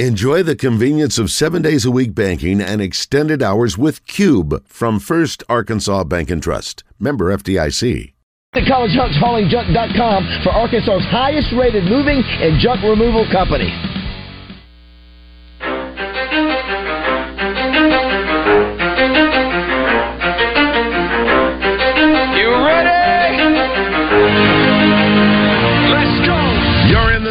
Enjoy the convenience of seven days a week banking and extended hours with Cube from First Arkansas Bank and Trust. Member FDIC. The College Hunks Hauling Junk.com for Arkansas's highest rated moving and junk removal company.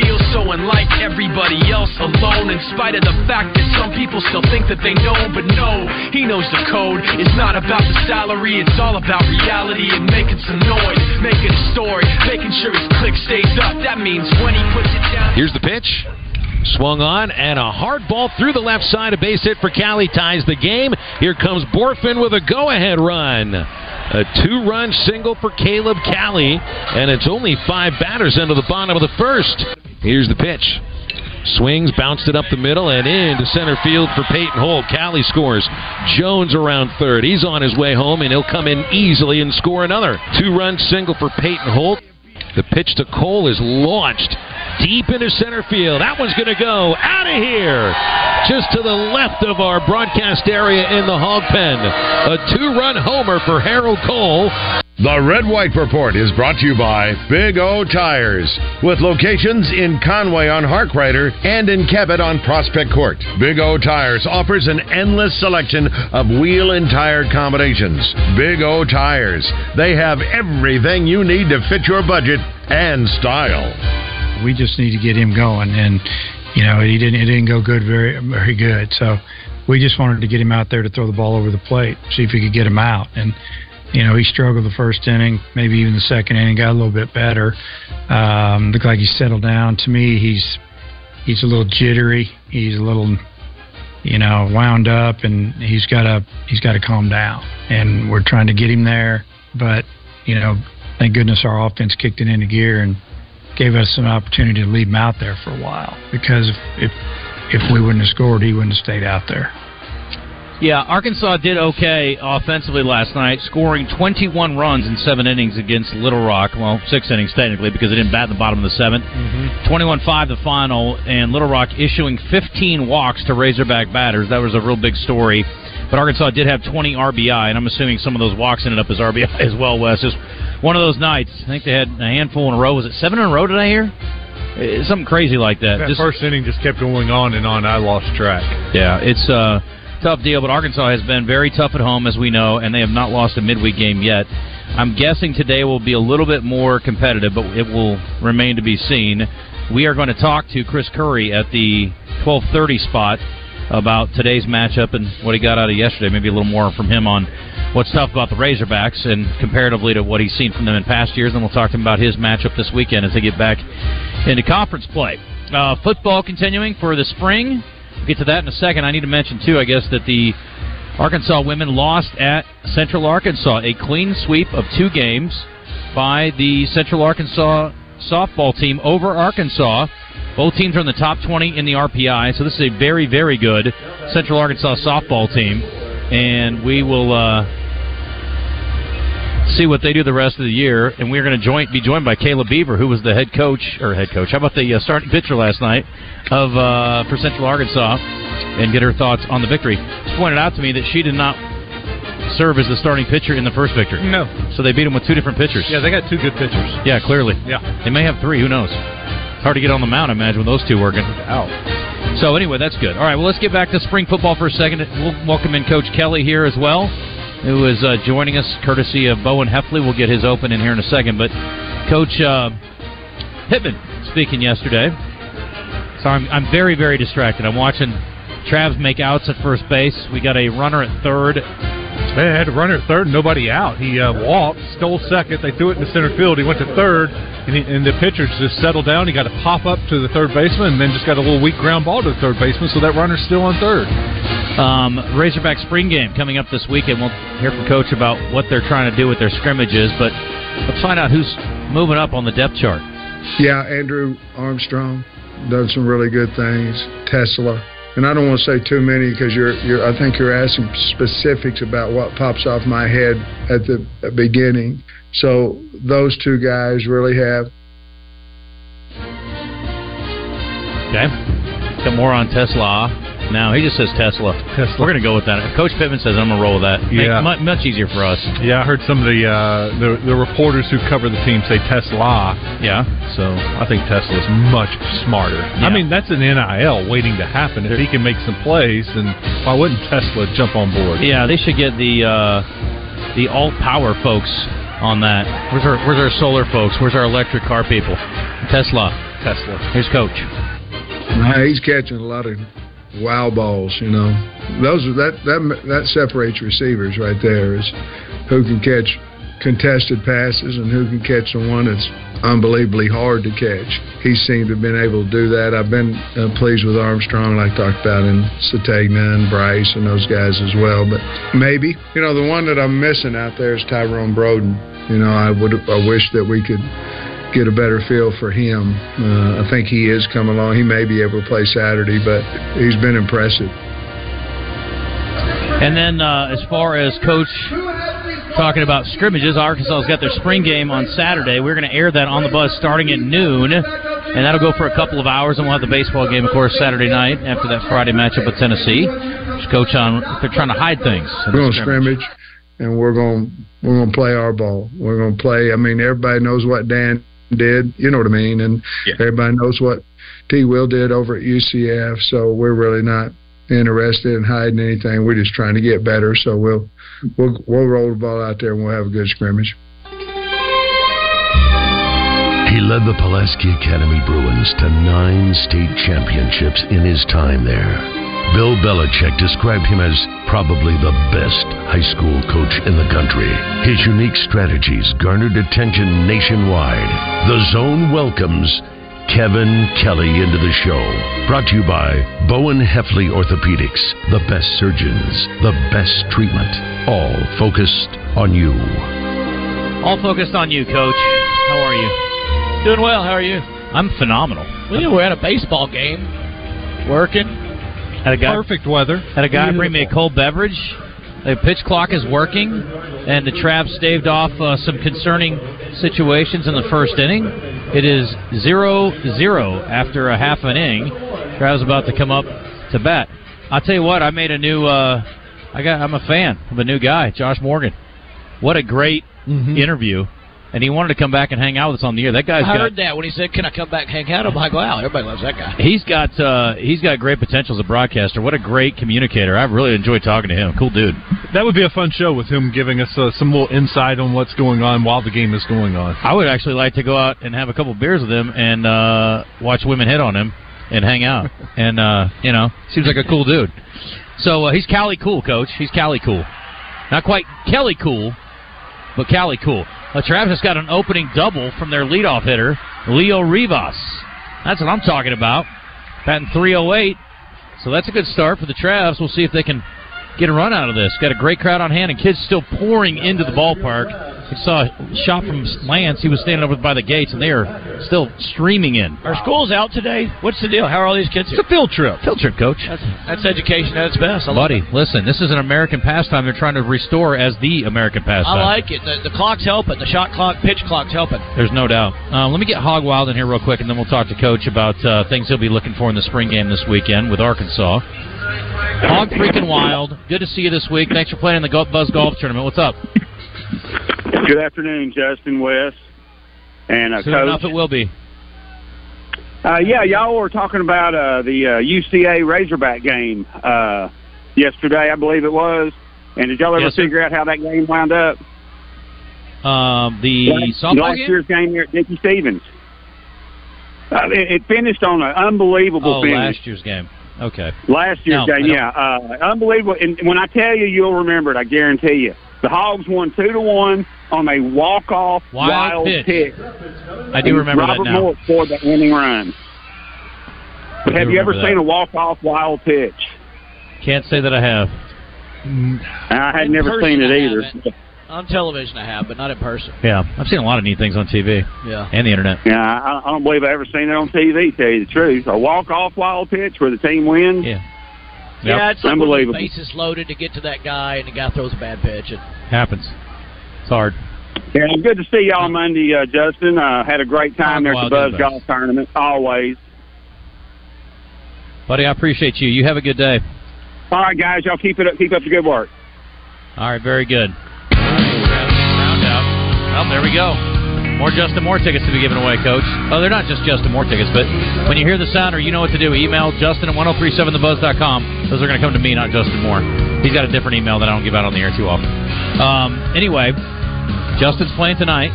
He so unlike everybody else alone, in spite of the fact that some people still think that they know, but no, he knows the code. It's not about the salary, it's all about reality and making some noise, making a story, making sure his click stays up. That means when he puts it down. Here's the pitch. Swung on and a hard ball through the left side. A base hit for Cali ties the game. Here comes Bohrofen with a go-ahead run. A two-run single for Caleb Cali, and it's only five batters into the bottom of the first. Here's the pitch. Swings, bounced it up the middle and into center field for Peyton Holt. Cali scores. Jones around third. He's on his way home, and he'll come in easily and score another. Two-run single for Peyton Holt. The pitch to Cole is launched deep into center field. That one's going to go out of here, just to the left of our broadcast area in the hog pen. A two-run homer for Harold Coll. The Red White Report is brought to you by Big O Tires, with locations in Conway on Harkrider and in Cabot on Prospect Court. Big O Tires offers an endless selection of wheel and tire combinations. Big O Tires, they have everything you need to fit your budget and style. We just need to get him going, and you know he didn't. It didn't go good, very very good. So we just wanted to get him out there to throw the ball over the plate, see if we could get him out, and you know, he struggled the first inning, maybe even the second inning, got a little bit better. Um, looked like he settled down. To me, he's he's a little jittery. He's a little, you know, wound up, and he's got to he's got to calm down. And we're trying to get him there, but you know, thank goodness our offense kicked it into gear and gave us an opportunity to leave him out there for a while. Because if if, if we wouldn't have scored, he wouldn't have stayed out there. Yeah, Arkansas did okay offensively last night, scoring 21 runs in seven innings against Little Rock. Well, six innings technically because they didn't bat in the bottom of the 7th 21-5 the final, and Little Rock issuing 15 walks to Razorback batters. That was a real big story. But Arkansas did have 20 RBI, and I'm assuming some of those walks ended up as RBI as well, Wes. Just one of those nights. I think they had a handful in a row. Was it seven in a row, did I hear? Eh, Something crazy like that. That Just- first inning just kept going on and on. I lost track. yeah, it's a tough deal, but Arkansas has been very tough at home, as we know, and they have not lost a midweek game yet. I'm guessing today will be a little bit more competitive, but it will remain to be seen. We are going to talk to Chris Curry at the 12:30 spot about today's matchup and what he got out of yesterday. Maybe a little more from him on what's tough about the Razorbacks and comparatively to what he's seen from them in past years. And we'll talk to him about his matchup this weekend as they get back into conference play. Uh, football continuing for the spring. We'll get to that in a second. I need to mention too, I guess, that the Arkansas women lost at Central Arkansas, a clean sweep of two games by the Central Arkansas softball team over Arkansas. Both teams are in the top 20 in the RPI, so this is a very, very good Central Arkansas softball team, and we will uh, see what they do the rest of the year. And we're going to join, be joined by Kayla Beaver, who was the head coach or head coach. How about the uh, starting pitcher last night of uh, for Central Arkansas, and get her thoughts on the victory. She pointed out to me that she did not serve as the starting pitcher in the first victory. No. So they beat him with two different pitchers. Yeah, they got two good pitchers. Yeah, clearly. Yeah. They may have three. Who knows? Hard to get on the mound, I imagine, with those two working. Out. So anyway, that's good. All right, well, let's get back to spring football for a second. We'll welcome in Coach Kelly here as well, who is uh, joining us courtesy of Bowen Hefley. We'll get his open in here in a second. But Coach uh, Pittman speaking yesterday. So I'm, I'm very, very distracted. I'm watching Travs make outs at first base. We got a runner at third They had a runner at third, nobody out. He uh, walked, stole second. They threw it in the center field. He went to third, and, he, and the pitcher just settled down. He got a pop up to the third baseman, and then just got a little weak ground ball to the third baseman. So that runner's still on third. Um, Razorback spring game coming up this weekend. We'll hear from Coach about what they're trying to do with their scrimmages, but let's find out who's moving up on the depth chart. Yeah, Andrew Armstrong done some really good things. Tesla. And I don't want to say too many because you're, you're, I think you're asking specifics about what pops off my head at the beginning. So those two guys really have. Okay. Got more on Tesla. Now he just says Tesla. Tesla. We're going to go with that. If Coach Pittman says I'm going to roll with that. Yeah. mu- much easier for us. Yeah, I heard some of the, uh, the the reporters who cover the team say Tesla. Yeah. So I think Tesla's much smarter. Yeah. I mean, that's an NIL waiting to happen. If he can make some plays, then why wouldn't Tesla jump on board? Yeah, they should get the uh, the alt power folks on that. Where's our Where's our solar folks? Where's our electric car people? Tesla. Tesla. Here's Coach. Nah, he's catching a lot of wow balls. You know, those are that that that separates receivers right there. Is who can catch contested passes and who can catch the one that's unbelievably hard to catch. He seemed to have been able to do that. I've been uh, pleased with Armstrong, like I talked about, and Sategna and Bryce and those guys as well. But maybe, you know, the one that I'm missing out there is Tyrone Broden. You know, I would I wish that we could get a better feel for him. Uh, I think he is coming along. He may be able to play Saturday, but he's been impressive. And then uh, as far as Coach talking about scrimmages, Arkansas's got their spring game on Saturday. We're going to air that on the bus starting at noon, and that'll go for a couple of hours. And we'll have the baseball game, of course, Saturday night after that Friday matchup with Tennessee. Just Coach on they're trying to hide things. We're going to scrimmage, and we're going we're going to play our ball. We're going to play. I mean, everybody knows what Dan did. You know what I mean, and everybody knows what T. Will did over at UCF. So we're really not interested in hiding anything. We're just trying to get better. So we'll we'll we'll roll the ball out there and we'll have a good scrimmage. He led the Pulaski Academy Bruins to nine state championships in his time there. Bill Belichick described him as probably the best high school coach in the country. His unique strategies garnered attention nationwide. The Zone welcomes Kevin Kelly into the show. Brought to you by Bowen Hefley Orthopedics, the best surgeons, the best treatment, all focused on you. All focused on you, Coach. How are you? Doing well. How are you? I'm phenomenal. We're at a baseball game, working. Had a guy, Perfect weather. Had a guy bring me a cold beverage. The pitch clock is working, and the Travs staved off uh, some concerning situations in the first inning. It is 0-0 after a half an inning. Travs about to come up to bat. I'll tell you what, I made a new. Uh, I got. I'm a fan of a new guy, Josh Morgan. What a great interview, and he wanted to come back and hang out with us on the air. That guy's I got heard that when he said, "Can I come back and hang out?" I'm like, "Wow, everybody loves that guy." He's got uh, he's got great potential as a broadcaster. What a great communicator! I've really enjoyed talking to him. Cool dude. That would be a fun show with him giving us uh, some little insight on what's going on while the game is going on. I would actually like to go out and have a couple beers with him and uh, watch women hit on him and hang out. and uh, you know, seems like a cool dude. So uh, he's Cali cool, coach. He's Cali cool. Not quite Kelly cool, but Cali cool. Uh, Travs got an opening double from their leadoff hitter, Leo Rivas. That's what I'm talking about. Batting 308. So that's a good start for the Travs. We'll see if they can get a run out of this. Got a great crowd on hand, and kids still pouring into the ballpark. We saw a shot from Lance. He was standing over by the gates, and they are still streaming in. Our schools out today? What's the deal? How are all these kids here? It's a field trip. Field trip, coach. That's, that's education at its best. I Buddy, it. listen, this is an American pastime they're trying to restore as the American pastime. I like it. The, the clock's helping. The shot clock, pitch clock's helping. There's no doubt. Um, let me get Hog Wild in here real quick, and then we'll talk to Coach about uh, things he'll be looking for in the spring game this weekend with Arkansas. Hog freaking wild. Good to see you this week. Thanks for playing in the Buzz Golf Tournament. What's up? Good afternoon, Justin Wes and uh, Soon Coach. enough, it will be. Uh, yeah, y'all were talking about uh, the uh, UCA Razorback game uh, yesterday, I believe it was. And did y'all ever Yes, figure out how that game wound up? Um, the last, softball last game? year's game here at Dickey-Stephens. Uh, it, it finished on an unbelievable Oh, finish. last year's game. Okay. Last year's No, game, yeah, uh, unbelievable. And when I tell you, you'll remember it. I guarantee you. The Hogs won two to one on a walk off Wild wild, pitch. pick. I do And remember Robert that now. Moore scored that winning run. I have do you ever remember seen a walk off wild pitch? Can't say that I have. I had In never seen it either. haven't. On television, I have, but not in person. Yeah, I've seen a lot of neat things on TV Yeah. and the internet. Yeah, I, I don't believe I ever seen it on TV. Tell you the truth, a walk off wild pitch where the team wins. Yeah, Yeah, it's like when the unbelievable. bases loaded to get to that guy, and the guy throws a bad pitch. It happens. It's hard. Yeah, good to see y'all Monday, uh, Justin. Uh, had a great time there at the Buzz Game Golf Tournament. Always. Buddy, I appreciate you. You have a good day. All right, guys, y'all keep it up. Keep up the good work. All right, very good. Round out. Well, there we go. More Justin Moore tickets to be given away, Coach. Oh, they're not just Justin Moore tickets, but when you hear the sound or you know what to do, email Justin at 1037thebuzz.com. Those are going to come to me, not Justin Moore. He's got a different email that I don't give out on the air too often. Um, anyway, Justin's playing tonight,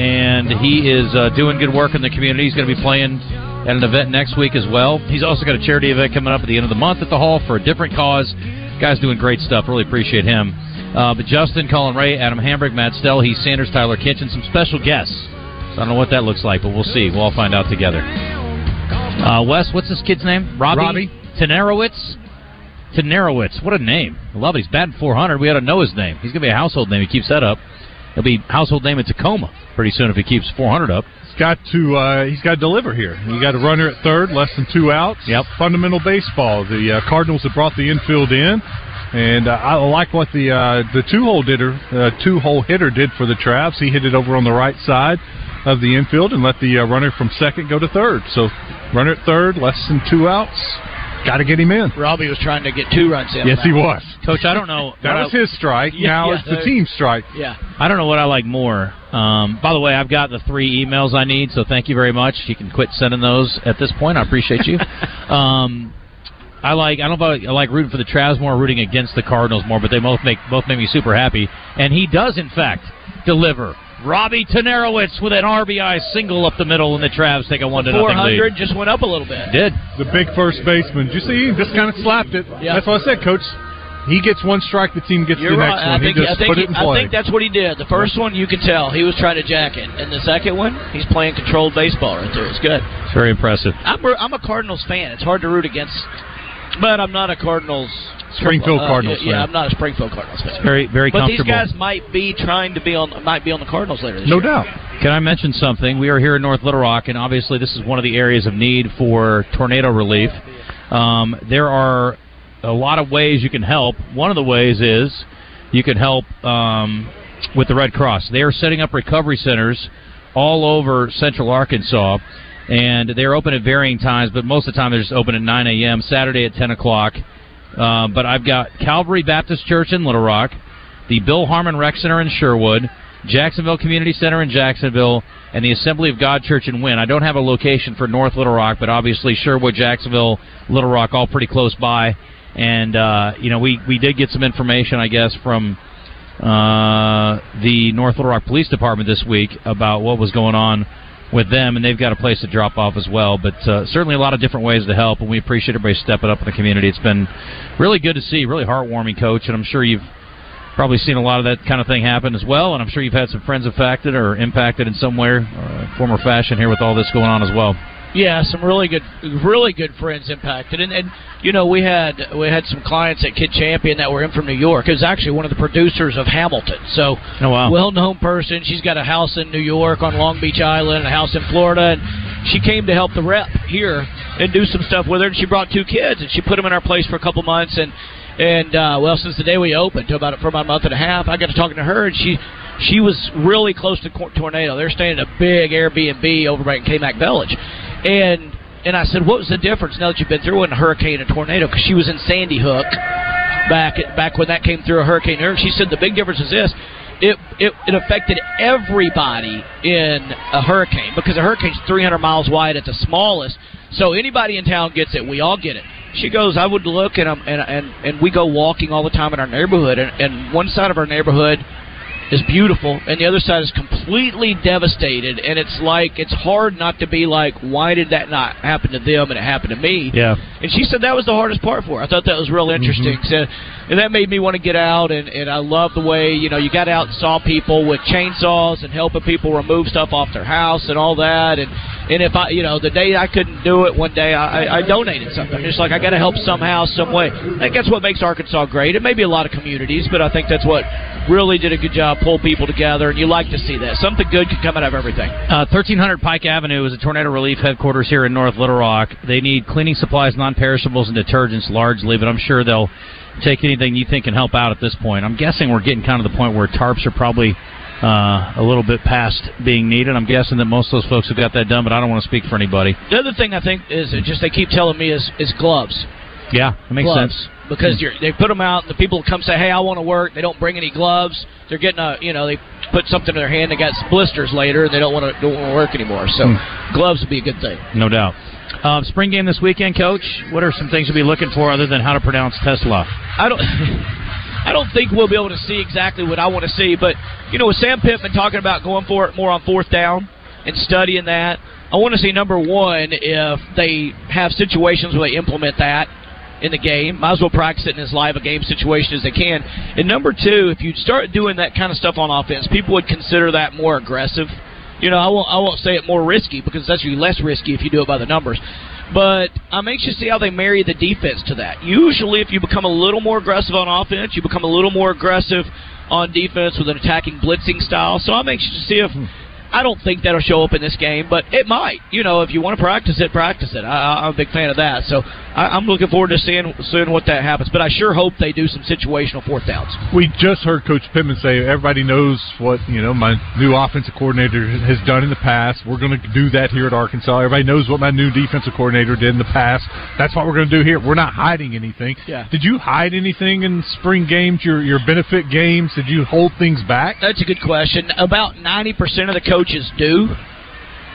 and he is uh, doing good work in the community. He's going to be playing at an event next week as well. He's also got a charity event coming up at the end of the month at the Hall for a different cause. Guy's doing great stuff. Really appreciate him. Uh, but Justin, Collin Raye, Adam Hambrick, Matt Stell, Heath Sanders, Tyler Kitchen, some special guests. So I don't know what that looks like, but we'll see. We'll all find out together. Uh, Wes, what's this kid's name? Robbie, Robbie. Tenerowicz. Tenerowicz. What a name. I love it. He's batting 400. We ought to know his name. He's going to be a household name. He keeps that up. He'll be household name in Tacoma pretty soon if he keeps 400 up. He's got to uh, he's got to deliver here. You got a runner at third, less than two outs. Yep. Fundamental baseball. The uh, Cardinals have brought the infield in, and uh, I like what the uh, the two hole hitter uh, two hole hitter did for the Travs. He hit it over on the right side of the infield and let the uh, runner from second go to third. So runner at third, less than two outs. Got to get him in. Robbie was trying to get two runs in. Yes, he was. Coach, I don't know. That was I- his strike. Yeah, now yeah, it's the uh, team strike. Yeah. I don't know what I like more. Um, by the way, I've got the three emails I need, so thank you very much. You can quit sending those at this point. I appreciate you. um, I like. I don't know if I like rooting for the Travs more, rooting against the Cardinals more, but they both make both make me super happy. And he does, in fact, deliver. Robbie Tenerowicz with an RBI single up the middle, and the Travs take a one to nothing lead. 400 just went up a little bit. Did The big first baseman. Did you see? He just kind of slapped it. Yeah. That's what I said, Coach. He gets one strike, the team gets You're the right. next I one. think, he I just think, put he- it in I think that's what he did. The first one, you can tell he was trying to jack it, and the second one, he's playing controlled baseball right there. It's good. it's very impressive. I'm a, I'm a Cardinals fan. It's hard to root against, but I'm not a Cardinals. Springfield uh, Cardinals Yeah, fan. I'm not a Springfield Cardinals fan. It's Very very but these guys might be trying to be on might be on the Cardinals later this no year. doubt. Can I mention something? We are here in North Little Rock, and obviously this is one of the areas of need for tornado relief. Um, there are a lot of ways you can help. One of the ways is you can help um, with the Red Cross. They are setting up recovery centers all over central Arkansas, and they're open at varying times, but most of the time they're just open at 9 a.m., Saturday at 10 o'clock. Uh, but I've got Calvary Baptist Church in Little Rock, the Bill Harmon Rec Center in Sherwood, Jacksonville Community Center in Jacksonville, and the Assembly of God Church in Wynne. I don't have a location for North Little Rock, but obviously Sherwood, Jacksonville, Little Rock, all pretty close by. And uh, you know, we we did get some information, I guess, from uh, the North Little Rock Police Department this week about what was going on with them, and they've got a place to drop off as well. But uh, certainly a lot of different ways to help, and we appreciate everybody stepping up in the community. It's been really good to see, really heartwarming, Coach, and I'm sure you've probably seen a lot of that kind of thing happen as well, and I'm sure you've had some friends affected or impacted in some way, uh, form or fashion here with all this going on as well. Yeah, some really good, really good friends impacted, and and you know we had we had some clients at Kid Champion that were in from New York. It was actually one of the producers of Hamilton, so Oh, wow. well-known person. She's got a house in New York on Long Beach Island, a house in Florida, and she came to help the rep here and do some stuff with her. And she brought two kids, and she put them in our place for a couple months. And and uh, well, since the day we opened to about for about a month and a half, I got to talking to her, and she she was really close to tornado. They're staying at a big Airbnb over by K-Mac Village, and and I said, what was the difference now that you've been through a hurricane and a tornado? Because she was in Sandy Hook back back when that came through a hurricane. Her, she said the big difference is this: it it, it affected everybody in a hurricane because a hurricane's 300 miles wide at the smallest. So anybody in town gets it. We all get it. She goes, I would look and and and and we go walking all the time in our neighborhood, and, and one side of our neighborhood is beautiful, and the other side is completely devastated. And it's like it's hard not to be like, why did that not happen to them and it happened to me? Yeah. And she said that was the hardest part for her. I thought that was real mm-hmm. interesting. So, and that made me want to get out. And, and I love the way you know you got out and saw people with chainsaws and helping people remove stuff off their house and all that. And and if I you know the day I couldn't do it, one day I, I, I donated something. It's like I got to help somehow, some way. I think that's what makes Arkansas great. It may be a lot of communities, but I think that's what really did a good job pull people together. And you like to see that. Something good can come out of everything. Uh, 1300 Pike Avenue is a tornado relief headquarters here in North Little Rock. They need cleaning supplies, non-perishables, and detergents largely, but I'm sure they'll take anything you think can help out at this point. I'm guessing we're getting kind of the point where tarps are probably uh, a little bit past being needed. I'm guessing that most of those folks have got that done, but I don't want to speak for anybody. The other thing I think is just they keep telling me is is gloves. Yeah, that makes gloves. sense. Because you're, they put them out, the people come say, "Hey, I want to work." They don't bring any gloves. They're getting a, you know, they put something in their hand. They got blisters later, and they don't want to don't want to work anymore. So, Hmm. gloves would be a good thing. No doubt. Um, spring game this weekend, Coach. What are some things you'll be looking for other than how to pronounce Tesla? I don't. I don't think we'll be able to see exactly what I want to see, but you know, with Sam Pittman talking about going for it more on fourth down and studying that, I want to see number one if they have situations where they implement that in the game. Might as well practice it in as live a game situation as they can. And number two, if you start doing that kind of stuff on offense, people would consider that more aggressive. You know, I won't I won't say it more risky because that's actually less risky if you do it by the numbers. But I'm anxious to see how they marry the defense to that. Usually, if you become a little more aggressive on offense, you become a little more aggressive on defense with an attacking blitzing style. So I'm anxious to see if. Hmm. I don't think that'll show up in this game, but it might. You know, if you want to practice it, practice it. I, I'm a big fan of that. So I, I'm looking forward to seeing seeing what that happens. But I sure hope they do some situational fourth downs. We just heard Coach Pittman say everybody knows what you know my new offensive coordinator has done in the past. We're going to do that here at Arkansas. Everybody knows what my new defensive coordinator did in the past. That's what we're going to do here. We're not hiding anything. Yeah. Did you hide anything in spring games? Your your benefit games? Did you hold things back? That's a good question. About ninety percent of the coaches do,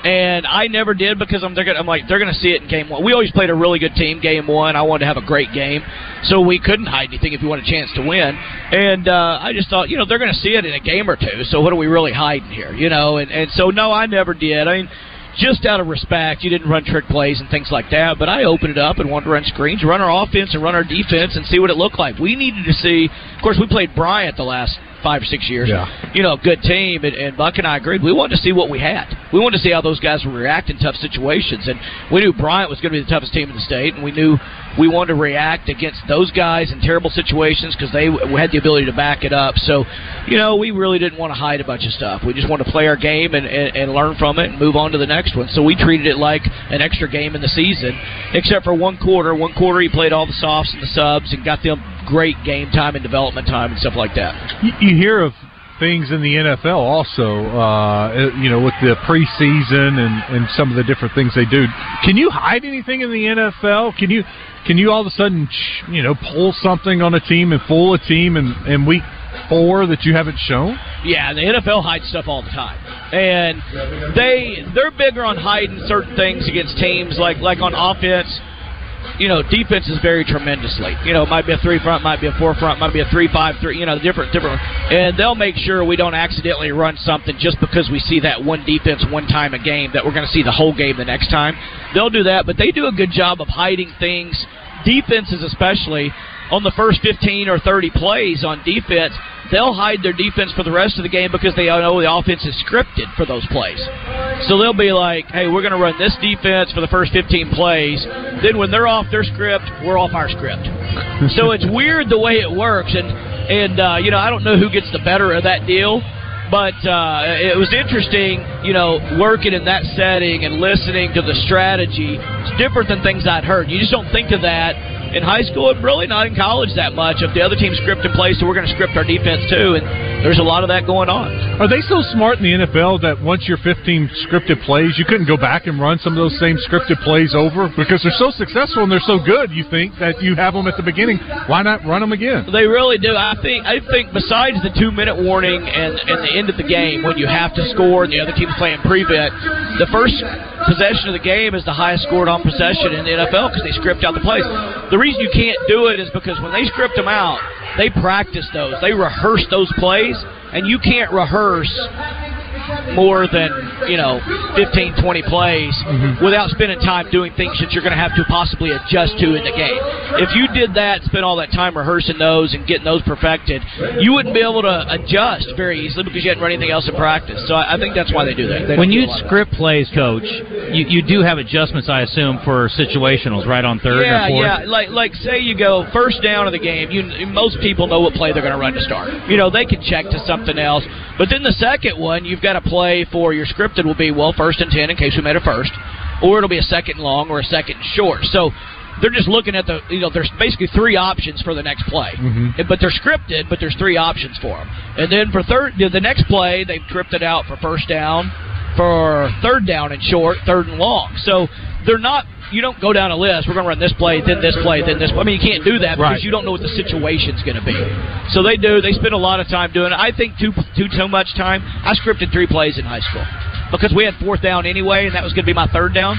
and I never did because I'm they're gonna, I'm like they're going to see it in game one. We always played a really good team game one. I wanted to have a great game, so we couldn't hide anything if we wanted a chance to win. And uh, I just thought, you know, they're going to see it in a game or two. So what are we really hiding here, you know? And and so no, I never did. I mean. Just out of respect, you didn't run trick plays and things like that. But I opened it up and wanted to run screens, run our offense and run our defense, and see what it looked like. We needed to see. Of course, we played Bryant the last five or six years. Yeah. You know, good team, and, and Buck and I agreed. We wanted to see what we had. We wanted to see how those guys would react in tough situations, and we knew Bryant was going to be the toughest team in the state, and we knew we wanted to react against those guys in terrible situations because they w- had the ability to back it up. So, you know, we really didn't want to hide a bunch of stuff. We just wanted to play our game and, and, and learn from it and move on to the next one. So we treated it like an extra game in the season, except for one quarter. One quarter, he played all the softs and the subs and got them great game time and development time and stuff like that. You, you hear of things in the NFL also, uh, you know, with the preseason and, and some of the different things they do. Can you hide anything in the NFL? Can you can you all of a sudden, you know, pull something on a team and fool a team in, in week four that you haven't shown? Yeah, the NFL hides stuff all the time, and they they're bigger on hiding certain things against teams like like on offense. You know, defense is very tremendously. You know, it might be a three front, might be a four front, might be a three five three. You know, different different, and they'll make sure we don't accidentally run something just because we see that one defense one time a game that we're going to see the whole game the next time. They'll do that, but they do a good job of hiding things. Defenses, especially on the first fifteen or thirty plays on defense, they'll hide their defense for the rest of the game because they know the offense is scripted for those plays. So they'll be like, hey, we're going to run this defense for the first 15 plays. Then when they're off their script, we're off our script. so it's weird the way it works. And, and uh, you know, I don't know who gets the better of that deal. But uh, it was interesting, you know, working in that setting and listening to the strategy. It's different than things I'd heard. You just don't think of that in high school and really not in college that much. If the other team team's scripting plays, so we're going to script our defense too. And there's a lot of that going on. Are they so smart in the NFL that once you're 15 scripted plays, you couldn't go back and run some of those same scripted plays over because they're so successful and they're so good? You think that you have them at the beginning? Why not run them again? They really do. I think. I think besides the two minute warning and and the end of the game when you have to score and the other team's playing prevent, the first possession of the game is the highest scored on possession in the NFL because they script out the plays. The reason you can't do it is because when they script them out, they practice those, they rehearse those plays, and you can't rehearse more than you know 15 20 plays mm-hmm. without spending time doing things that you're going to have to possibly adjust to in the game if you did that spend all that time rehearsing those and getting those perfected you wouldn't be able to adjust very easily because you hadn't run anything else in practice so i, I think that's why they do that They when you script plays, coach, you, you do have adjustments, I assume, for situationals, right on third yeah, or fourth. yeah. Like, like, say you go first down of the game. You most people know what play they're going to run to start. You know, they can check to something else. But then the second one, you've got to play for your scripted will be well first and ten in case we made it first, or it'll be a second long or a second short. So they're just looking at the you know there's basically three options for the next play, Mhm. but they're scripted, but there's three options for them. And then for third, the next play they've tripped it out for first down, for third down and short, third and long. So they're not. You don't go down a list. We're going to run this play, then this play, then this. I mean, you can't do that because Right. you don't know what the situation's going to be. So they do. They spend a lot of time doing it. I think too too too much time. I scripted three plays in high school because we had fourth down anyway, and that was going to be my third down.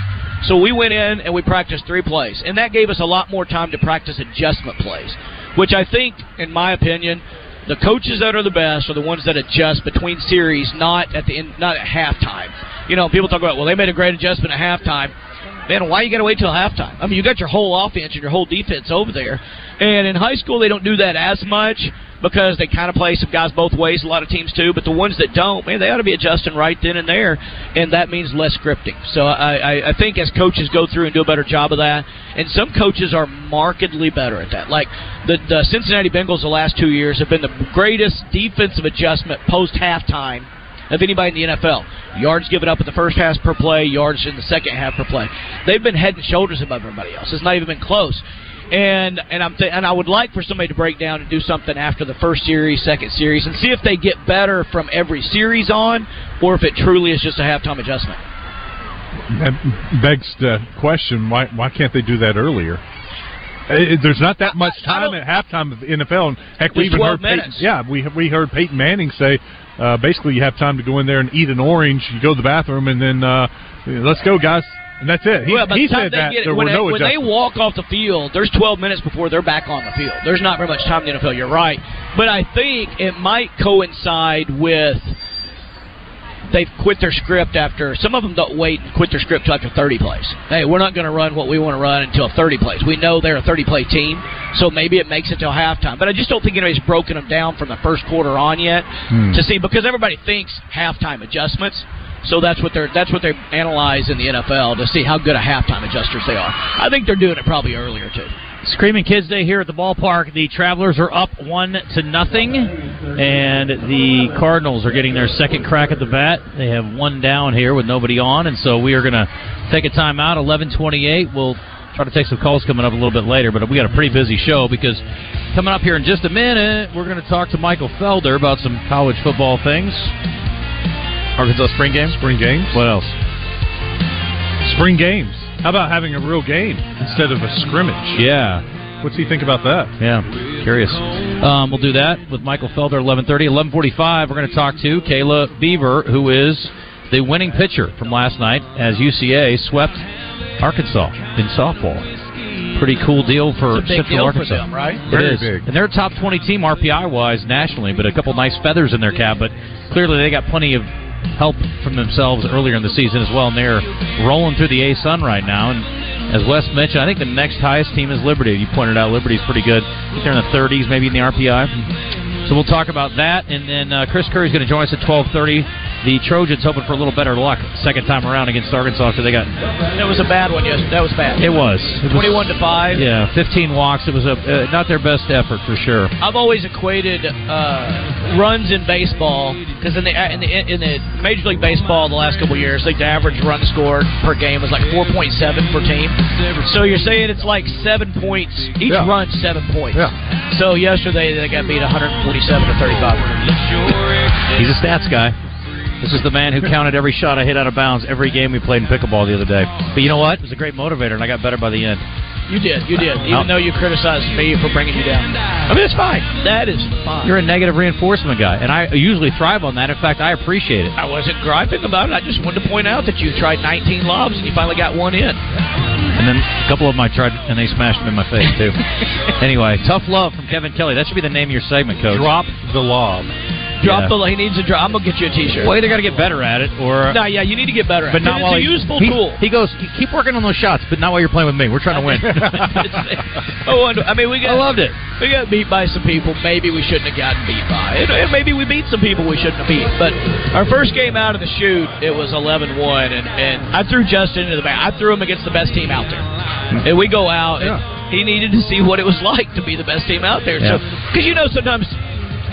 So we went in and we practiced three plays, and that gave us a lot more time to practice adjustment plays, which I think, in my opinion, the coaches that are the best are the ones that adjust between series, not at the end, not at halftime. You know, people talk about, well, they made a great adjustment at halftime. Man, why you got to wait till halftime? I mean, you got your whole offense and your whole defense over there. And in high school, they don't do that as much because they kind of play some guys both ways. A lot of teams do, but the ones that don't, man, they ought to be adjusting right then and there, and that means less scripting. So I, I, I think as coaches go through and do a better job of that, and some coaches are markedly better at that. Like the, the Cincinnati Bengals, the last two years have been the greatest defensive adjustment post halftime of anybody in the NFL. Yards given up in the first half per play, yards in the second half per play. They've been head and shoulders above everybody else. It's not even been close. And and I'm th- and I would like for somebody to break down and do something after the first series, second series, and see if they get better from every series on, or if it truly is just a halftime adjustment. That begs the question: Why why can't they do that earlier? There's not that much time at halftime of the NFL. And heck, we even heard Peyton, yeah, we we heard Peyton Manning say uh, basically you have time to go in there and eat an orange. You go to the bathroom and then uh, let's go, guys, and that's it. He, well, he said that it, there when, were they, no when they walk off the field, there's 12 minutes before they're back on the field. There's not very much time in the NFL. You're right, but I think it might coincide with they've quit their script after. Some of them don't wait and quit their script after 30 plays. Hey, we're not going to run what we want to run until 30 plays. We know they're a 30 play team, so maybe it makes it till halftime. But I just don't think anybody's broken them down from the first quarter on yet Hmm. to see because everybody thinks halftime adjustments. So that's what they're that's what they analyze in the NFL to see how good a halftime adjusters they are. I think they're doing it probably earlier too. Screaming Kids Day here at the ballpark. The Travelers are up one to nothing, and the Cardinals are getting their second crack at the bat. They have one down here with nobody on, and so we are going to take a timeout. Eleven twenty-eight. We'll try to take some calls coming up a little bit later, but we got a pretty busy show because coming up here in just a minute, we're going to talk to Michael Felder about some college football things. Arkansas spring games. Spring games. What else? Spring games. How about having a real game instead of a scrimmage? Yeah. What's he think about that? Yeah, curious. Um, we'll do that with Michael Felder, 11:30, 11:45. We're going to talk to Kayla Beaver, who is the winning pitcher from last night as UCA swept Arkansas in softball. Pretty cool deal for It's a big Central deal for Arkansas. them, right? It Very is. big. and they're a top 20 team RPI wise nationally, but a couple nice feathers in their cap. But clearly, they got plenty of help from themselves earlier in the season as well, and they're rolling through the ASUN right now. And as Wes mentioned, I think the next highest team is Liberty. You pointed out Liberty's pretty good. They're in the 30s, maybe in the RPI. So we'll talk about that, and then uh, Chris Curry's going to join us at 12:30. The Trojans hoping for a little better luck second time around against Arkansas after they got. That was a bad one. Yes, that was bad. It was. It was 21 to five. Yeah, 15 walks. It was a uh, not their best effort for sure. I've always equated uh, runs in baseball because in the, in the in the Major League Baseball the last couple of years, like the average run scored per game was like 4.7 per team. So you're saying it's like seven points each Yeah. run, seven points. Yeah. So yesterday they got beat 147 to 35. He's a stats guy. This is the man who counted every shot I hit out of bounds every game we played in pickleball the other day. But you know what? It was a great motivator, and I got better by the end. You did, you did. Even though you criticized me for bringing you down. I mean, it's fine. That is fine. You're a negative reinforcement guy, and I usually thrive on that. In fact, I appreciate it. I wasn't griping about it. I just wanted to point out that you tried 19 lobs and you finally got one in. And then a couple of them I tried, and they smashed them in my face too. anyway, tough love from Kevin Kelly. That should be the name of your segment, Coach. Drop the lob. Drop Yeah. the. He needs to drop. I'm gonna get you a T-shirt. Well, either got to get better at it, or no, yeah, you need to get better at but it. not it's while a useful he, tool. He goes, keep working on those shots, but not while you're playing with me. We're trying to win. oh, I mean, we got. I loved it. We got beat by some people. Maybe we shouldn't have gotten beat by. And, maybe we beat some people we shouldn't have beat. But our first game out of the shoot, it was 11-1, and and I threw Justin into the back. I threw him against the best team out there, hmm. and we go out. And he needed to see what it was like to be the best team out there. So, because you know, sometimes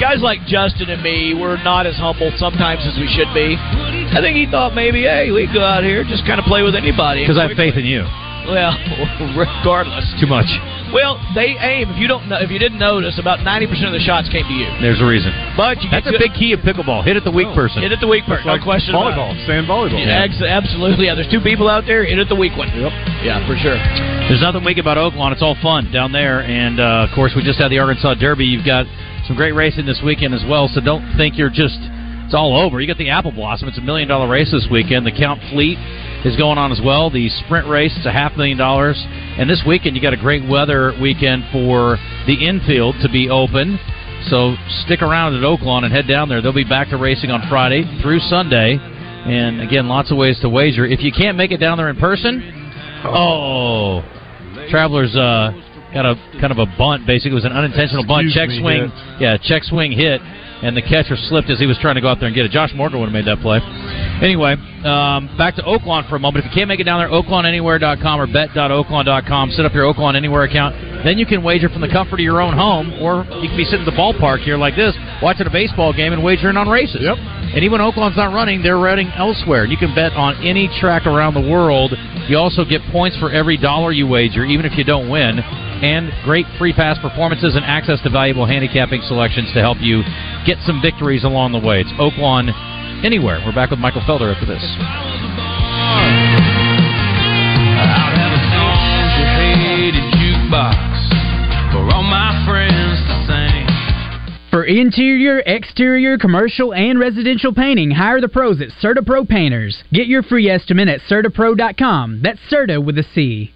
guys like Justin and me, we're not as humble sometimes as we should be. I think he thought maybe, hey, we can go out here just kind of play with anybody. Because I have faith in you. Well, regardless. Too much. Well, they aim. If you don't, know, if you didn't notice, about ninety percent of the shots came to you. There's a reason. But you That's get a big key of pickleball. Hit at the weak person. Hit at the weak person. No question volleyball, about it. sand volleyball. Yeah, ex- absolutely. Yeah, there's two people out there. Hit at the weak one. Yep. Yeah, for sure. There's nothing weak about Oaklawn. It's all fun down there. And, uh, of course, we just had the Arkansas Derby. You've got some great racing this weekend as well. So don't think you're just, it's all over. You got the Apple Blossom. It's a million dollar race this weekend. The Count Fleet is going on as well. The sprint race, it's a half million dollars. And this weekend, you got a great weather weekend for the infield to be open. So stick around at Oaklawn and head down there. They'll be back to racing on Friday through Sunday. And again, lots of ways to wager. If you can't make it down there in person, oh, Travelers uh, got a kind of a bunt. Basically, it was an unintentional bunt. Check swing, hit. yeah, check swing hit, and the catcher slipped as he was trying to go out there and get it. Josh Morgan would have made that play. Anyway, um, back to Oaklawn for a moment. If you can't make it down there, oaklawnanywhere.com or bet.oaklawn.com. Set up your Oaklawn Anywhere account. Then you can wager from the comfort of your own home, or you can be sitting at the ballpark here like this, watching a baseball game and wagering on races. Yep. And even Oaklawn's not running, they're running elsewhere. You can bet on any track around the world. You also get points for every dollar you wager, even if you don't win. And great free pass performances and access to valuable handicapping selections to help you get some victories along the way. It's Oaklawn Anywhere. We're back with Michael Felder after this. For interior, exterior, commercial, and residential painting, hire the pros at CertaPro Painters. Get your free estimate at CertaPro.com. That's Certa with a C.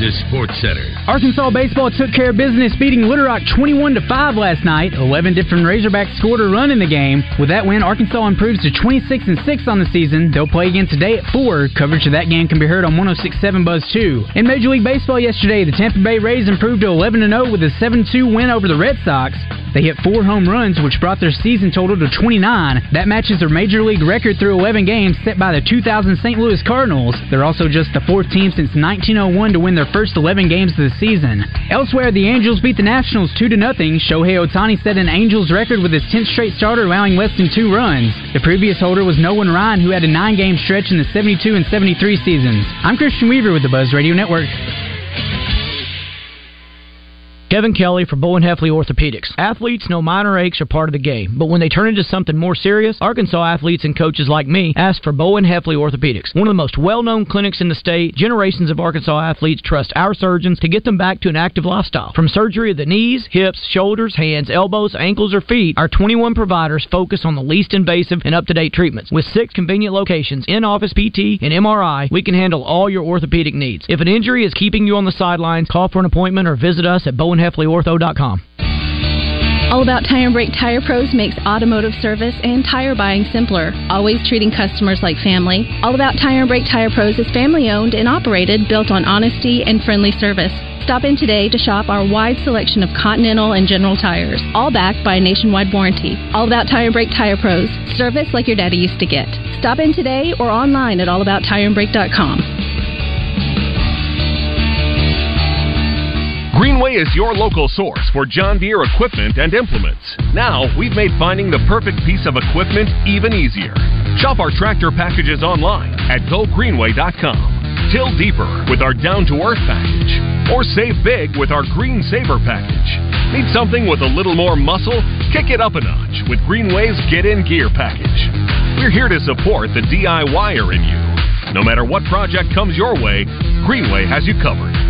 This Sports Center. Arkansas baseball took care of business, beating Little Rock 21 to 5 last night. 11 different Razorbacks scored a run in the game. With that win, Arkansas improves to 26 and 6 on the season. They'll play again today at 4. Coverage of that game can be heard on 106.7 Buzz 2. In Major League Baseball yesterday, the Tampa Bay Rays improved to 11 0 with a 7-2 win over the Red Sox. They hit four home runs, which brought their season total to 29. That matches their major league record through 11 games set by the 2000 St. Louis Cardinals. They're also just the fourth team since 1901 to win their first 11 games of the season. Elsewhere, the Angels beat the Nationals 2 to nothing. Shohei Ohtani set an Angels record with his 10th straight starter allowing less than two runs. The previous holder was Nolan Ryan, who had a nine-game stretch in the 72 and 73 seasons. I'm Christian Weaver with the Buzz Radio Network. Kevin Kelly for Bowen Hefley Orthopedics. Athletes know minor aches are part of the game, but when they turn into something more serious, Arkansas athletes and coaches like me ask for Bowen Hefley Orthopedics. One of the most well-known clinics in the state, generations of Arkansas athletes trust our surgeons to get them back to an active lifestyle. From surgery of the knees, hips, shoulders, hands, elbows, ankles, or feet, our 21 providers focus on the least invasive and up-to-date treatments. With six convenient locations, in-office PT, and MRI, we can handle all your orthopedic needs. If an injury is keeping you on the sidelines, call for an appointment or visit us at bowenhefleyortho.com. All About Tire and Brake Tire Pros makes automotive service and tire buying simpler, always treating customers like family. All About Tire and Brake Tire Pros is family owned and operated, built on honesty and friendly service. Stop in today to shop our wide selection of Continental and General tires, all backed by a nationwide warranty. All About Tire and Brake Tire Pros, service like your daddy used to get. Stop in today or online at allabouttireandbrake.com. Greenway is your local source for John Deere equipment and implements. Now, we've made finding the perfect piece of equipment even easier. Shop our tractor packages online at gogreenway.com. Till deeper with our down to earth package. Or save big with our Green Saver package. Need something with a little more muscle? Kick it up a notch with Greenway's Get In Gear package. We're here to support the DIYer in you. No matter what project comes your way, Greenway has you covered.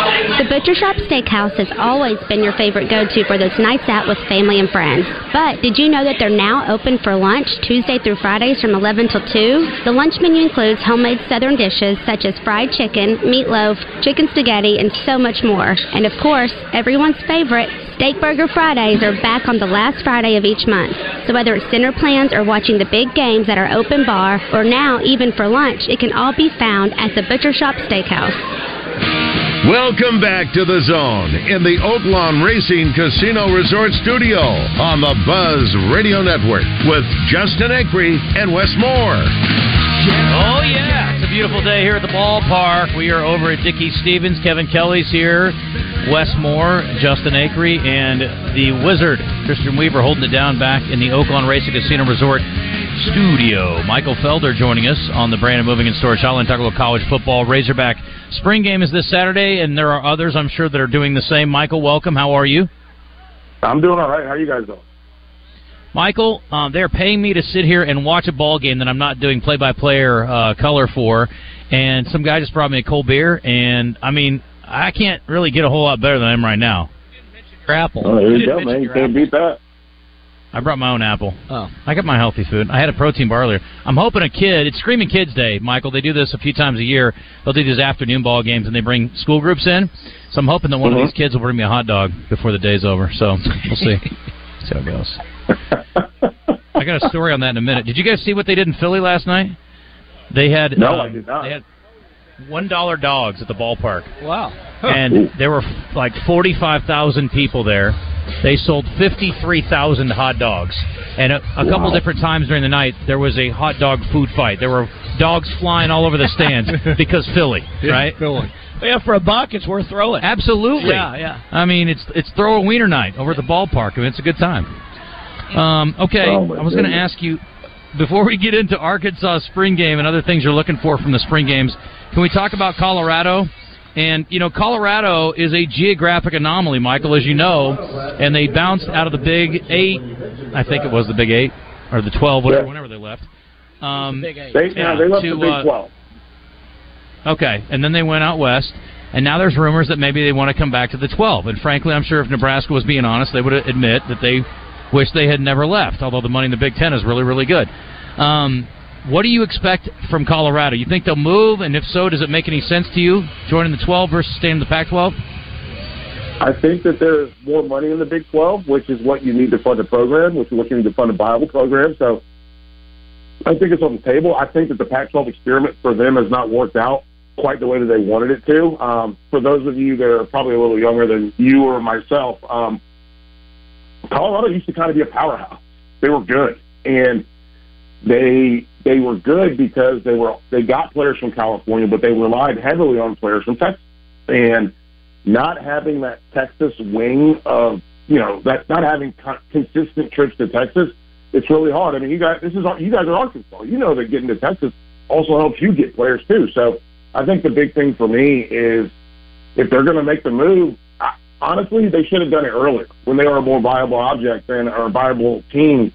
The Butcher Shop Steakhouse has always been your favorite go to for those nights out with family and friends. But did you know that they're now open for lunch Tuesday through Fridays from 11 till 2? The lunch menu includes homemade southern dishes such as fried chicken, meatloaf, chicken spaghetti, and so much more. And of course, everyone's favorite, Steak Burger Fridays are back on the last Friday of each month. So whether it's dinner plans or watching the big games at our open bar, or now even for lunch, it can all be found at the Butcher Shop Steakhouse. Welcome back to the zone in the Oaklawn Racing Casino Resort Studio on the Buzz Radio Network with Justin Acree and Wes Moore. Oh yeah, it's a beautiful day here at the ballpark. We are over at Dickey-Stephens. Kevin Kelly's here, Wes Moore, Justin Acree, and the Wizard Christian Weaver holding it down back in the Oaklawn Racing Casino Resort studio. Michael Felder joining us on the Brandon Moving and Storage Hotline. Talk about college football. Razorback spring game is this Saturday, and there are others I'm sure that are doing the same. Michael, welcome. How are you? I'm doing all right. How are you guys doing? Michael, um, they're paying me to sit here and watch a ball game that I'm not doing play-by-play or uh, color for, and some guy just brought me a cold beer, and I mean, I can't really get a whole lot better than I am right now. Your apple. Oh, there you go, man. You can't beat that. I brought my own apple. Oh. I got my healthy food. I had a protein bar earlier. I'm hoping a kid. It's Screaming Kids Day, Michael. They do this a few times a year. They'll do these afternoon ball games, and they bring school groups in. So I'm hoping that one Mhm. of these kids will bring me a hot dog before the day's over. So we'll see. see how it goes. I got a story on that in a minute. Did you guys see what they did in Philly last night? They had No, um, I did not. They had one dollar dogs at the ballpark Wow. and there were like 45,000 people there. They sold 53,000 hot dogs. And a, a couple Wow. different times during the night, there was a hot dog food fight. There were dogs flying all over the stands because Philly, Yeah, right? Philly. Yeah, for a buck, it's worth throwing. Absolutely. Yeah, yeah. I mean, it's it's throw a wiener night over at the ballpark. I mean, it's a good time. Um, okay, Oh, I was going to ask you before we get into Arkansas spring game and other things you're looking for from the spring games. Can we talk about Colorado? And you know, Colorado is a geographic anomaly, Michael, as you know, and they bounced out of the Big Eight. I think it was the Big Eight or the Twelve, whatever, Yeah. whenever they left. Um, Big Eight. They, yeah, they left to, the Big uh, 12. Okay, and then they went out west, and now there's rumors that maybe they want to come back to the 12. And frankly, I'm sure if Nebraska was being honest, they would admit that they wish they had never left. Although the money in the Big Ten is really, really good. Um, what do you expect from Colorado? You think they'll move, and if so, does it make any sense to you joining the 12 versus staying in the Pac-12? I think that there's more money in the Big 12, which is what you need to fund a program, which is what you need to fund a viable program. So I think it's on the table. I think that the Pac-12 experiment for them has not worked out quite the way that they wanted it to. Um, for those of you that are probably a little younger than you or myself, um, Colorado used to kind of be a powerhouse. They were good, and they they were good because they were they got players from California, but they relied heavily on players from Texas, and not having that Texas wing of you know that not having con- consistent trips to Texas, it's really hard. I mean, you guys, this is you guys are Arkansas. You know that getting to Texas also helps you get players too. So I think the big thing for me is if they're going to make the move, I, honestly, they should have done it earlier when they were a more viable object and or a viable team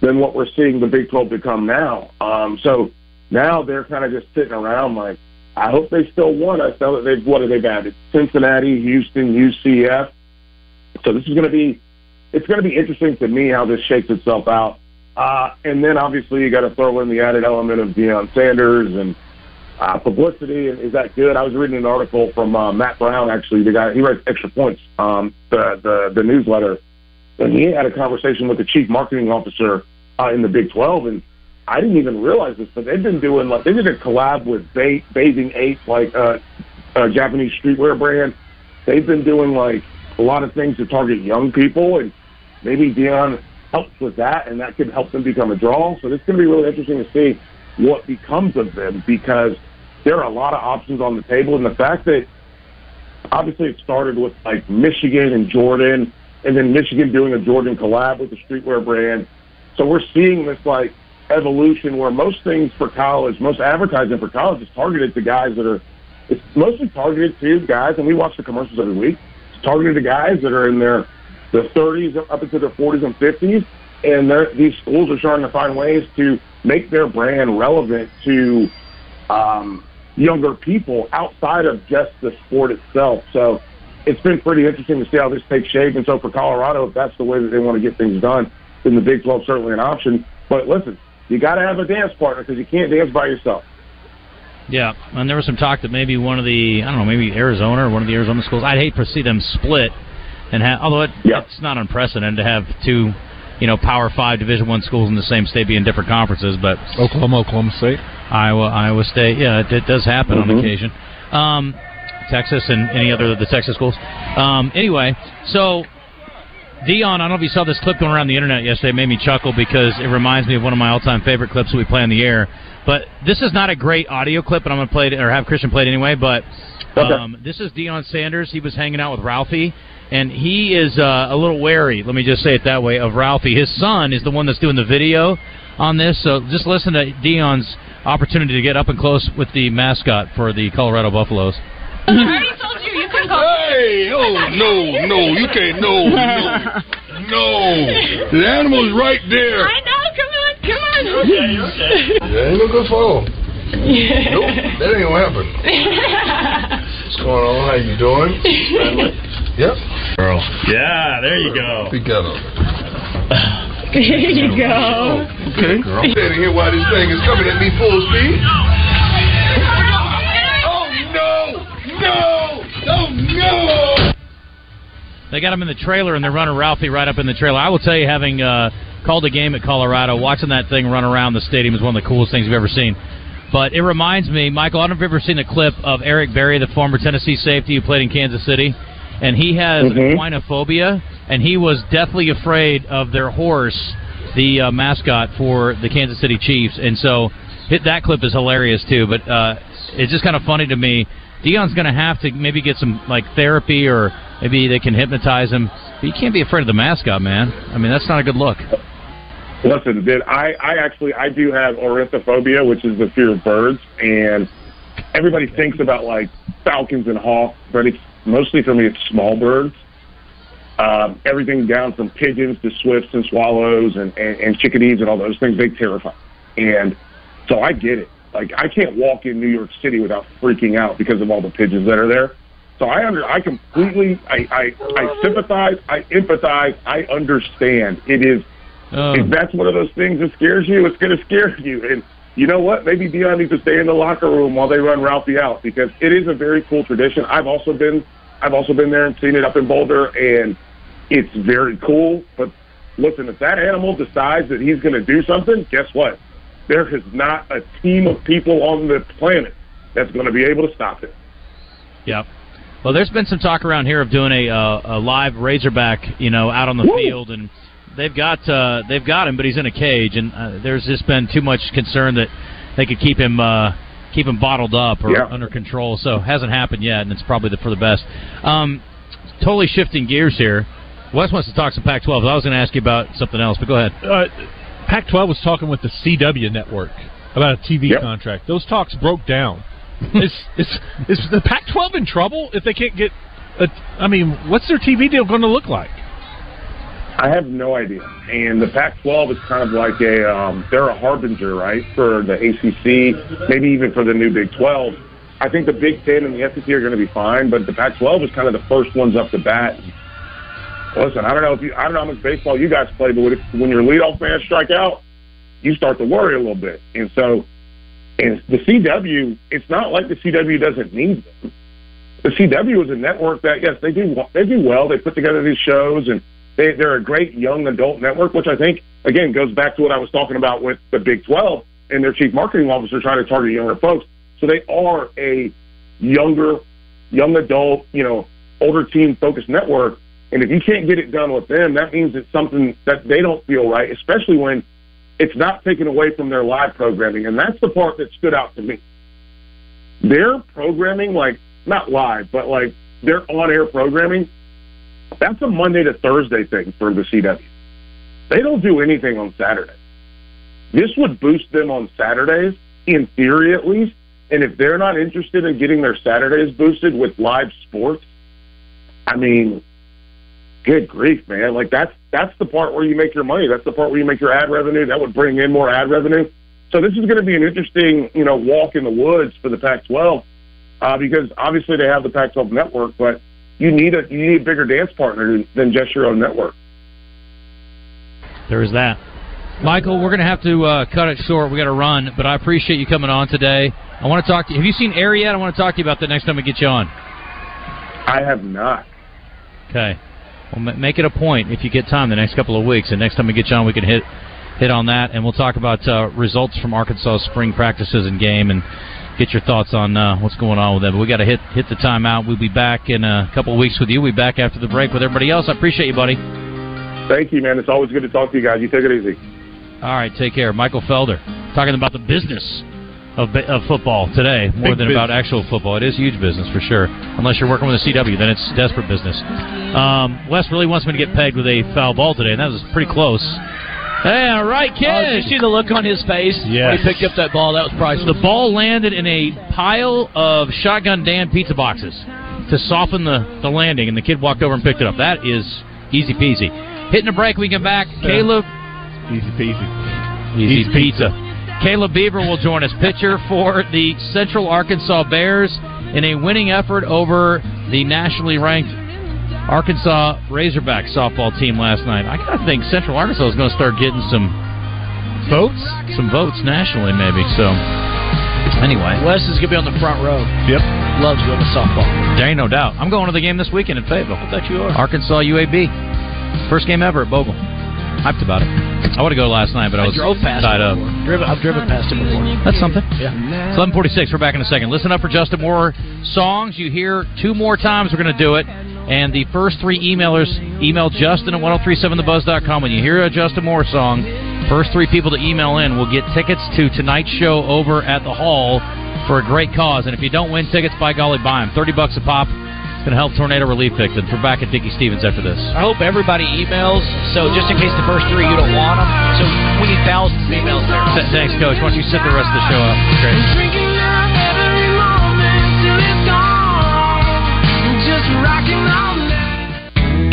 than what we're seeing the Big 12 become now. Um, so now they're kind of just sitting around like, I hope they still won. I felt that they've what have they batted? Cincinnati, Houston, UCF. So this is going to be it's going to be interesting to me how this shakes itself out. Uh, and then obviously you got to throw in the added element of Deion Sanders and uh, publicity. Is that good? I was reading an article from uh, Matt Brown, actually, the guy he writes extra points, um, the, the the newsletter, and he had a conversation with the chief marketing officer uh, in the Big 12, and I didn't even realize this, but they've been doing like they did a collab with ba- Bathing Ape, like uh, a Japanese streetwear brand. They've been doing like a lot of things to target young people, and maybe Deion helps with that, and that could help them become a draw. So it's going to be really interesting to see what becomes of them because there are a lot of options on the table, and the fact that obviously it started with like Michigan and Jordan, and then Michigan doing a Jordan collab with the streetwear brand. So we're seeing this like evolution where most things for college, most advertising for college is targeted to guys that are, it's mostly targeted to guys, and we watch the commercials every week. It's targeted to guys that are in their their 30s up into their 40s and 50s, and these schools are starting to find ways to make their brand relevant to um, younger people outside of just the sport itself. So it's been pretty interesting to see how this takes shape. And so for Colorado, if that's the way that they want to get things done, then the Big 12 is certainly an option. But listen, you got to have a dance partner because you can't dance by yourself. Yeah, and there was some talk that maybe one of the I don't know, maybe Arizona or one of the Arizona schools. I'd hate to see them split, and have, although it, it's not unprecedented to have two, you know, Power Five Division One schools in the same state be in different conferences, but Oklahoma, Oklahoma State, Iowa, Iowa State. Yeah, it, it does happen on Mhm. occasion. Um, Texas and any other of the Texas schools. Um, anyway, so Deion, I don't know if you saw this clip going around the internet yesterday. It made me chuckle because it reminds me of one of my all-time favorite clips that we play on the air. But this is not a great audio clip, and I'm going to play it or have Christian play it anyway. But um, this is Deion Sanders. He was hanging out with Ralphie, and he is uh, a little wary. Let me just say it that way of Ralphie. His son is the one that's doing the video on this. So just listen to Deion's opportunity to get up and close with the mascot for the Colorado Buffaloes. I already told you you can call. Hey, oh no, no, you can't, no, no, no. The animal's right there. I know. Come on, come on. Okay, okay. That ain't no good fall. Nope, that ain't gonna happen. What's going on? How you doing? Yep. Girl. Yeah, there you go. Speak out of There you go. Okay. I'm standing here while this thing is coming at me full speed. No! Oh no! They got him in the trailer, and they're running Ralphie right up in the trailer. I will tell you, having uh, called a game at Colorado, watching that thing run around the stadium is one of the coolest things you've ever seen. But it reminds me, Michael, I don't know if you've ever seen a clip of Eric Berry, the former Tennessee safety who played in Kansas City, and he has Mhm. equinophobia, and he was deathly afraid of their horse, the uh, mascot for the Kansas City Chiefs, and so hit that clip is hilarious too. But uh, it's just kind of funny to me. Deion's going to have to maybe get some like therapy, or maybe they can hypnotize him. But you can't be afraid of the mascot, man. I mean, that's not a good look. Listen, did I? I actually I do have ornithophobia, which is the fear of birds, and everybody thinks about like falcons and hawks, but it's mostly for me it's small birds. Um, everything down from pigeons to swifts and swallows and, and, and chickadees and all those things they terrify. And so I get it. Like I can't walk in New York City without freaking out because of all the pigeons that are there. So I under I completely I I, I sympathize, I empathize, I understand. It is oh. if that's one of those things that scares you, it's going to scare you. And you know what? Maybe Deion needs to stay in the locker room while they run Ralphie out because it is a very cool tradition. I've also been I've also been there and seen it up in Boulder, and it's very cool. But listen, if that animal decides that he's going to do something, guess what? There is not a team of people on the planet that's going to be able to stop it. Yep. Well, there's been some talk around here of doing a uh, a live Razorback, you know, out on the field, and they've got uh, they've got him, but he's in a cage, and uh, there's just been too much concern that they could keep him uh, keep him bottled up or Yeah. under control. So hasn't happened yet, and it's probably the, for the best. Um, totally shifting gears here. Wes wants to talk some Pac-12. I was going to ask you about something else, but go ahead. Uh, Pac-12 was talking with the CW network about a TV Yep. contract. Those talks broke down. is is is the Pac-12 in trouble if they can't get? A, I mean, what's their TV deal going to look like? I have no idea. And the Pac-12 is kind of like a um, they're a harbinger, right, for the ACC, maybe even for the new Big 12. I think the Big Ten and the SEC are going to be fine, but the Pac-12 is kind of the first ones up to bat. Listen, I don't know if you, I don't know how much baseball you guys play, but when, your leadoff man strike out, you start to worry a little bit. And so, and the CW, it's not like the CW doesn't need them. The CW is a network that yes, they do they do well. They put together these shows and they, they're a great young adult network, which I think again goes back to what I was talking about with the Big 12 and their chief marketing officer trying to target younger folks. So they are a younger, young adult, you know, older teen focused network. And if you can't get it done with them, that means it's something that they don't feel right, especially when it's not taken away from their live programming. And that's the part that stood out to me. Their programming, like not live, but like their on air programming, that's a Monday to Thursday thing for the CW. They don't do anything on Saturday. This would boost them on Saturdays, in theory at least. And if they're not interested in getting their Saturdays boosted with live sports, I mean, good grief, man! Like that's that's the part where you make your money. That's the part where you make your ad revenue. That would bring in more ad revenue. So this is going to be an interesting, you know, walk in the woods for the Pac-12 uh, because obviously they have the Pac-12 network, but you need a you need a bigger dance partner than just your own network. There is that. Michael, we're going to have to uh, cut it short. We got to run, but I appreciate you coming on today. I want to talk to you. Have you seen Air yet? I want to talk to you about that next time we get you on. I have not. Okay. Well, make it a point if you get time the next couple of weeks, and next time we get you on, we can hit hit on that, and we'll talk about uh, results from Arkansas spring practices and game, and get your thoughts on uh, what's going on with them. But we got to hit hit the timeout. We'll be back in a couple of weeks with you. We'll be back after the break with everybody else. I appreciate you, buddy. Thank you, man. It's always good to talk to you guys. You take it easy. All right, take care. Michael Felder talking about the business of, of football today more Big than about actual football. It is huge business for sure. Unless you're working with a CW, then it's desperate business. Um, Wes really wants me to get pegged with a foul ball today, and that was pretty close. Hey, all right, kid. Oh, did you see the look on his face Yes. when he picked up that ball? That was priceless. The ball landed in a pile of Shotgun Dan pizza boxes to soften the, the landing, and the kid walked over and picked it up. That is easy peasy. Hitting a break, we come back. Caleb. Easy peasy. Easy, pizza. Kayla Beaver will join us, pitcher for the Central Arkansas Bears in a winning effort over the nationally ranked Arkansas Razorback softball team last night. I kind of think Central Arkansas is going to start getting some votes, some votes nationally, maybe. So, anyway, Wes is going to be on the front row. Yep. Loves going to softball. There ain't no doubt. I'm going to the game this weekend in Fayetteville. I thought you are. Arkansas UAB. First game ever at Bogle. Hyped about it. I would have go last night, but I I was drove past tied up. Driven, I've driven past it before. That's something. Yeah. It's 1146. We're back in a second. Listen up for Justin Moore songs. You hear two more times we're going to do it. And the first three emailers email Justin at 1037thebuzz.com. When you hear a Justin Moore song, first three people to email in will get tickets to tonight's show over at the Hall for a great cause. And if you don't win tickets, by golly, buy them. 30 bucks a pop. It's going to help tornado relief victims. We're back at Dickey-Stephens after this. I hope everybody emails. So just in case the first three you don't want them, so we need thousands of emails there. Thanks, Coach. Why don't you set the rest of the show up? Great.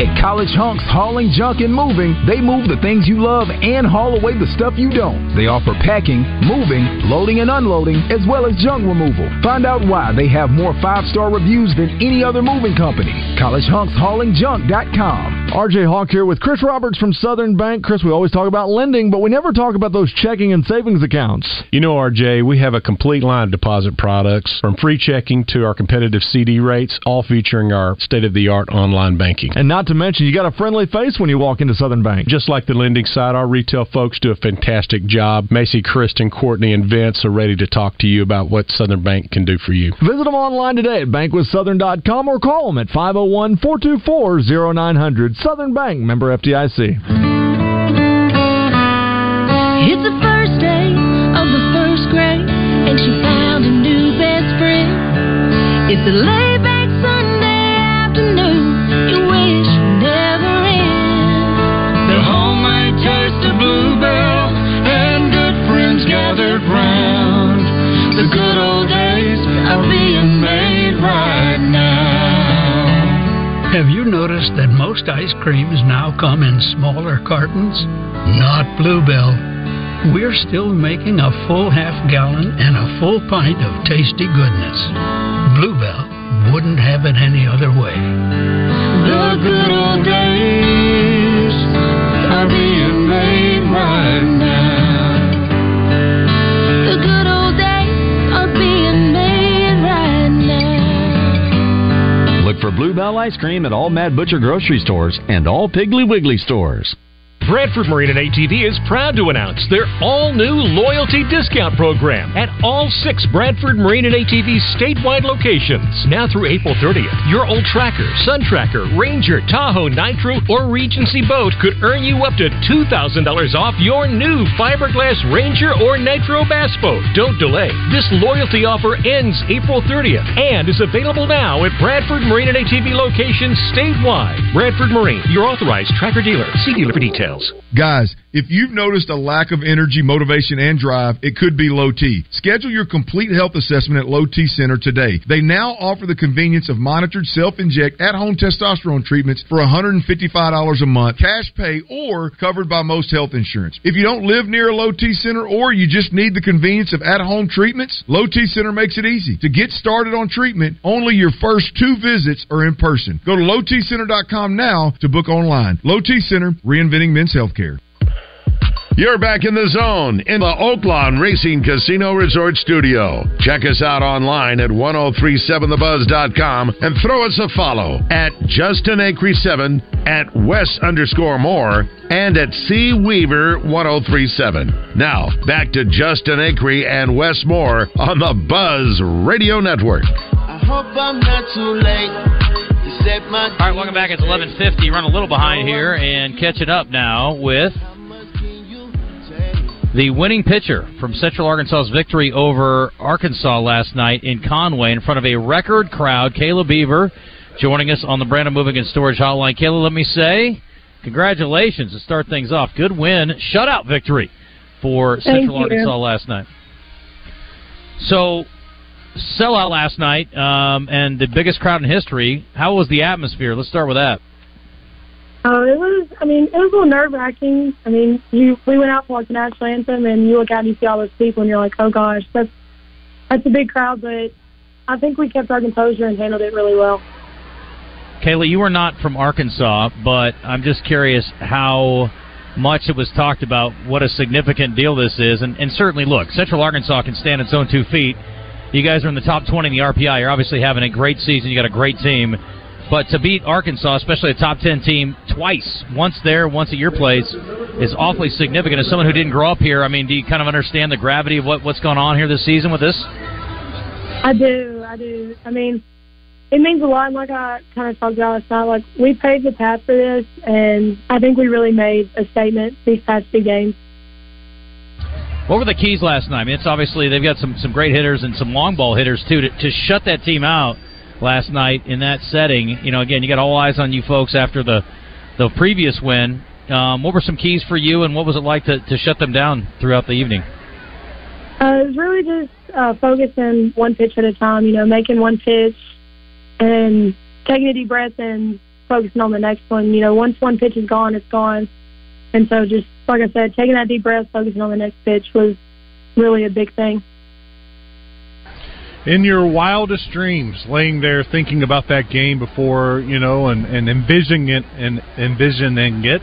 At College Hunks Hauling Junk and Moving, they move the things you love and haul away the stuff you don't. They offer packing, moving, loading and unloading, as well as junk removal. Find out why they have more five star reviews than any other moving company. CollegeHunksHaulingJunk.com. RJ Hawk here with Chris Roberts from Southern Bank. Chris, we always talk about lending, but we never talk about those checking and savings accounts. You know, RJ, we have a complete line of deposit products from free checking to our competitive CD rates, all featuring our state of the art online banking. And not to mention, you got a friendly face when you walk into Southern Bank. Just like the lending side, our retail folks do a fantastic job. Macy, Kristen, Courtney, and Vince are ready to talk to you about what Southern Bank can do for you. Visit them online today at bankwithsouthern.com or call them at 501 424 0900. Southern Bank, member FDIC. It's the first day of the first grade, and she found a new best friend. It's a laid are being made right now. Have you noticed that most ice creams now come in smaller cartons? Not Bluebell. We're still making a full half gallon and a full pint of tasty goodness. Bluebell wouldn't have it any other way. The good old days are being made right now. The good Bluebell ice cream at all Mad Butcher grocery stores and all Piggly Wiggly stores. Bradford Marine and ATV is proud to announce their all-new loyalty discount program at all six Bradford Marine and ATV statewide locations. Now through April 30th, your old Tracker, Sun Tracker, Ranger, Tahoe, Nitro, or Regency boat could earn you up to $2,000 off your new fiberglass Ranger or Nitro bass boat. Don't delay. This loyalty offer ends April 30th and is available now at Bradford Marine and ATV locations statewide. Bradford Marine, your authorized tracker dealer. See dealer for details. Details. Guys, if you've noticed a lack of energy, motivation, and drive, it could be low T. Schedule your complete health assessment at Low T Center today. They now offer the convenience of monitored self-inject at-home testosterone treatments for $155 a month, cash pay, or covered by most health insurance. If you don't live near a Low T Center or you just need the convenience of at-home treatments, Low T Center makes it easy. To get started on treatment, only your first two visits are in person. Go to lowtcenter.com now to book online. Low T Center, reinventing men's healthcare. You're back in the zone in the Oaklawn Racing Casino Resort Studio. Check us out online at 1037thebuzz.com and throw us a follow at Justin Acri 7 at Wes underscore more and at C Weaver 1037. Now, back to Justin Acri and Wes Moore on the Buzz Radio Network. I hope I'm not too late. To set my All right, welcome back. It's 11:50. Run a little behind here and catch it up now with the winning pitcher from Central Arkansas's victory over Arkansas last night in Conway in front of a record crowd. Kayla Beaver joining us on the Brandon Moving and Storage Hotline. Kayla, let me say congratulations to start things off. Good win, shutout victory for Central. Arkansas last night. So, sellout last night um, and the biggest crowd in history. How was the atmosphere? Let's start with that. Oh, it was. I mean, it was a little nerve wracking. I mean, you we went out for like the national anthem, and you look out and you see all those people, and you're like, oh gosh, that's that's a big crowd. But I think we kept our composure and handled it really well. Kayla, you were not from Arkansas, but I'm just curious how much it was talked about, what a significant deal this is. And, and certainly, look, Central Arkansas can stand its own two feet. You guys are in the top 20 in the RPI. You're obviously having a great season. You got a great team. But to beat Arkansas, especially a top 10 team, twice, once there, once at your place, is awfully significant. As someone who didn't grow up here, I mean, do you kind of understand the gravity of what, what's going on here this season with this? I do, I do. I mean, it means a lot. Like I kind of talked about last night, like we paved the path for this, and I think we really made a statement these past two games. What were the keys last night? I mean, it's obviously they've got some, some great hitters and some long ball hitters too to, to shut that team out last night in that setting. You know, again, you got all eyes on you folks after the the previous win. Um, what were some keys for you, and what was it like to, to shut them down throughout the evening? Uh, it was really just uh, focusing one pitch at a time. You know, making one pitch and taking a deep breath and focusing on the next one. You know, once one pitch is gone, it's gone. And so, just like I said, taking that deep breath, focusing on the next pitch was really a big thing. In your wildest dreams, laying there thinking about that game before you know, and, and envisioning it and envisioning it,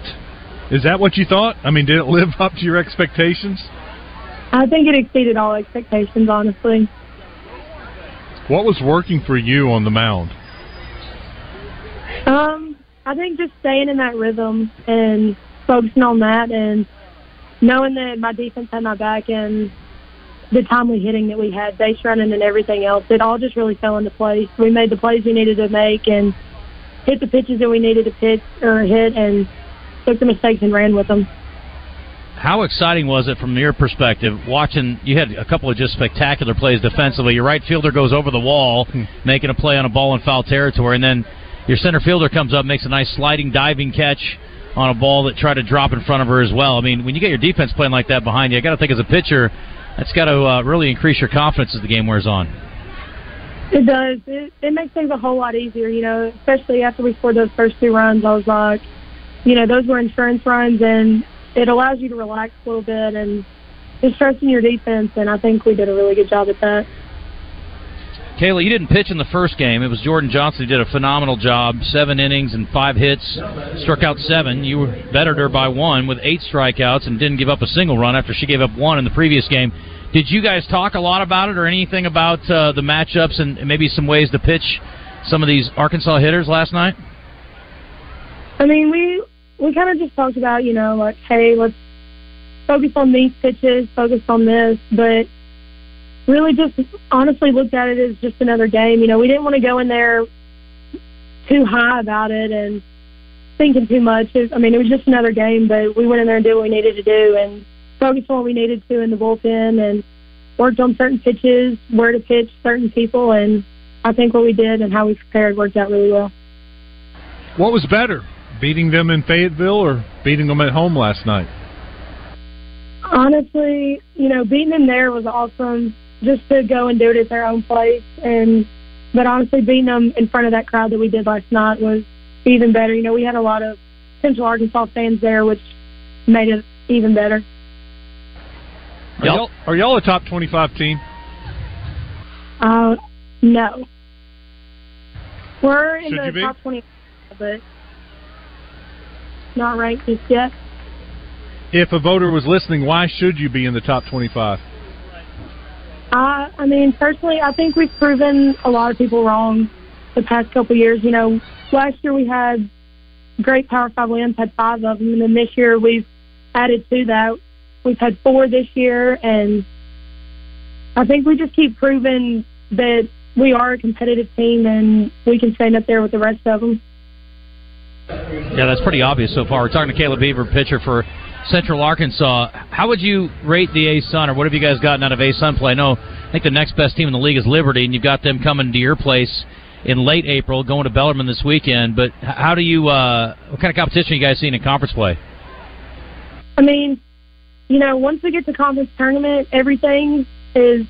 is that what you thought? I mean, did it live up to your expectations? I think it exceeded all expectations, honestly. What was working for you on the mound? Um, I think just staying in that rhythm and focusing on that and knowing that my defense had my back and the timely hitting that we had, base running and everything else, it all just really fell into place. We made the plays we needed to make and hit the pitches that we needed to pitch or hit and took the mistakes and ran with them. How exciting was it from your perspective watching? You had a couple of just spectacular plays defensively. Your right fielder goes over the wall, hmm. making a play on a ball in foul territory, and then your center fielder comes up, makes a nice sliding diving catch on a ball that tried to drop in front of her as well. I mean, when you get your defense playing like that behind you, I got to think as a pitcher, that's got to uh, really increase your confidence as the game wears on. It does. It, it makes things a whole lot easier, you know, especially after we scored those first two runs. I was like, you know, those were insurance runs, and it allows you to relax a little bit and just trust in your defense, and I think we did a really good job at that. Kayla, you didn't pitch in the first game. It was Jordan Johnson who did a phenomenal job. Seven innings and five hits, struck out seven. You bettered her by one with eight strikeouts and didn't give up a single run after she gave up one in the previous game. Did you guys talk a lot about it or anything about uh, the matchups and maybe some ways to pitch some of these Arkansas hitters last night? I mean, we we kind of just talked about, you know, like, hey, let's focus on these pitches, focus on this, but really just honestly looked at it as just another game. You know, we didn't want to go in there too high about it and thinking too much. It, I mean, it was just another game, but we went in there and did what we needed to do and focused on what we needed to in the bullpen and worked on certain pitches, where to pitch certain people, and I think what we did and how we prepared worked out really well. What was better, beating them in Fayetteville or beating them at home last night? Honestly, you know, beating them there was awesome. Just to go and do it at their own place, and but honestly, beating them in front of that crowd that we did last night was even better. You know, we had a lot of Central Arkansas fans there, which made it even better. Are y'all, are y'all a top 25 team? Uh, no, we're in Should the top twenty, but not ranked just yet. If a voter was listening, why should you be in the top 25? I, I mean, personally, I think we've proven a lot of people wrong the past couple of years. You know, last year we had great Power Five wins, had five of them, and then this year we've added to that. We've had four this year, and I think we just keep proving that we are a competitive team and we can stand up there with the rest of them. Yeah, that's pretty obvious so far. We're talking to Kayla Beaver, pitcher for Central Arkansas. How would you rate the ASUN, or what have you guys gotten out of ASUN play? Know, I think the next best team in the league is Liberty, and you've got them coming to your place in late April, going to Bellarmine this weekend. But how do you, uh, what kind of competition are you guys seeing in conference play? I mean, you know, once we get to conference tournament, everything is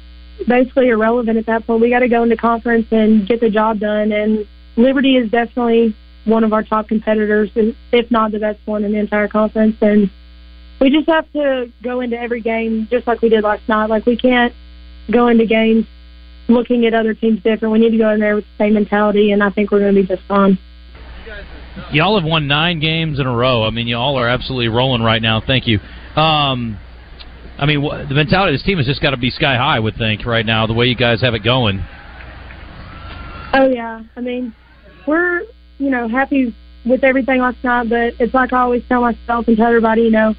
basically irrelevant at that point. We got to go into conference and get the job done. And Liberty is definitely one of our top competitors, if not the best one in the entire conference. And we just have to go into every game just like we did last night. Like we can't go into games looking at other teams different. We need to go in there with the same mentality, and I think we're going to be just fine. Y'all have won nine games in a row. I mean, y'all are absolutely rolling right now. Thank you. Um, I mean, the mentality of this team has just got to be sky high. I would think right now, the way you guys have it going. Oh yeah, I mean, we're you know happy with everything last night, but it's like I always tell myself and tell everybody, you know,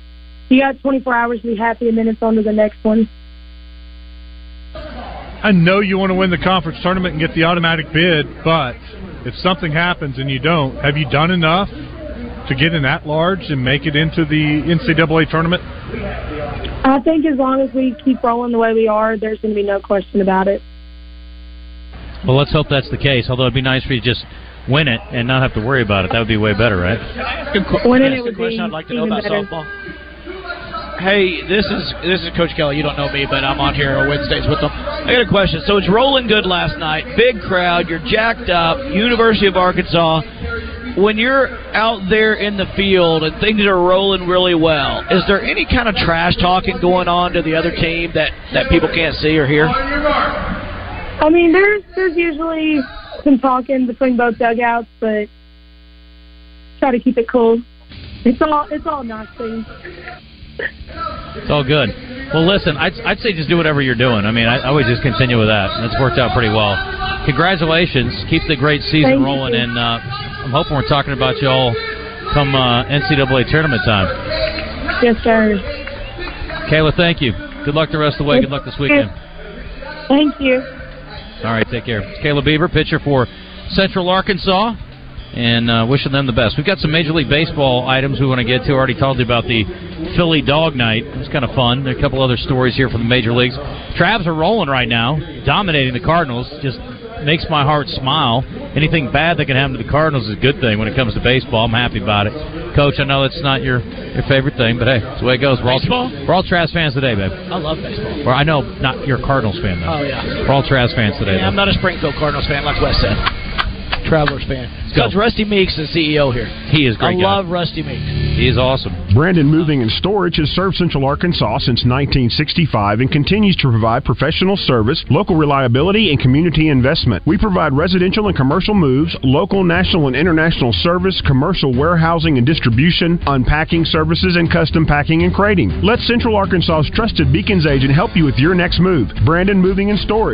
you got 24 hours to be happy, and then it's on to the next one. I know you want to win the conference tournament and get the automatic bid, but if something happens and you don't, have you done enough to get in at large and make it into the NCAA tournament? I think as long as we keep rolling the way we are, there's going to be no question about it. Well, let's hope that's the case. Although it'd be nice for you to just win it and not have to worry about it. That would be way better, right? Winning That's it would question be I'd like to know about better. softball. Hey, this is this is Coach Kelly. You don't know me, but I'm on here on Wednesdays with them. I got a question. So it's rolling good last night. Big crowd. You're jacked up. University of Arkansas. When you're out there in the field and things are rolling really well, is there any kind of trash talking going on to the other team that that people can't see or hear? I mean, there's there's usually some talking between both dugouts, but try to keep it cool. It's all it's all nice things. It's all good. Well, listen, I'd, I'd say just do whatever you're doing. I mean, I, I would just continue with that. It's worked out pretty well. Congratulations. Keep the great season Thank rolling, you. and uh, I'm hoping we're talking about you all come uh, NCAA tournament time. Yes, sir. Kayla, thank you. Good luck the rest of the way. Good luck this weekend. Thank you. All right, take care. It's Kayla Beaver, pitcher for Central Arkansas, and uh, wishing them the best. We've got some Major League Baseball items we want to get to. I already told you about the Philly Dog Night. It was kind of fun. There are a couple other stories here from the major leagues. Travs are rolling right now, dominating the Cardinals. Just makes my heart smile. Anything bad that can happen to the Cardinals is a good thing when it comes to baseball. I'm happy about it. Coach, I know it's not your your favorite thing, but hey, it's the way it goes. We're all, Baseball? we're all Travs fans today, babe. I love baseball. Or I know not your Cardinals fan though. Oh yeah. We're all Travs fans today. Yeah, I'm not a Springfield Cardinals fan like Wes said. Travelers fan. Coach Rusty Meeks is CEO here. He is great I guy. love Rusty Meeks. He is awesome. Brandon Moving and Storage has served Central Arkansas since 1965 and continues to provide professional service, local reliability, and community investment. We provide residential and commercial moves, local, national, and international service, commercial warehousing and distribution, unpacking services, and custom packing and crating. Let Central Arkansas's trusted Beacons agent help you with your next move. Brandon Moving and Storage.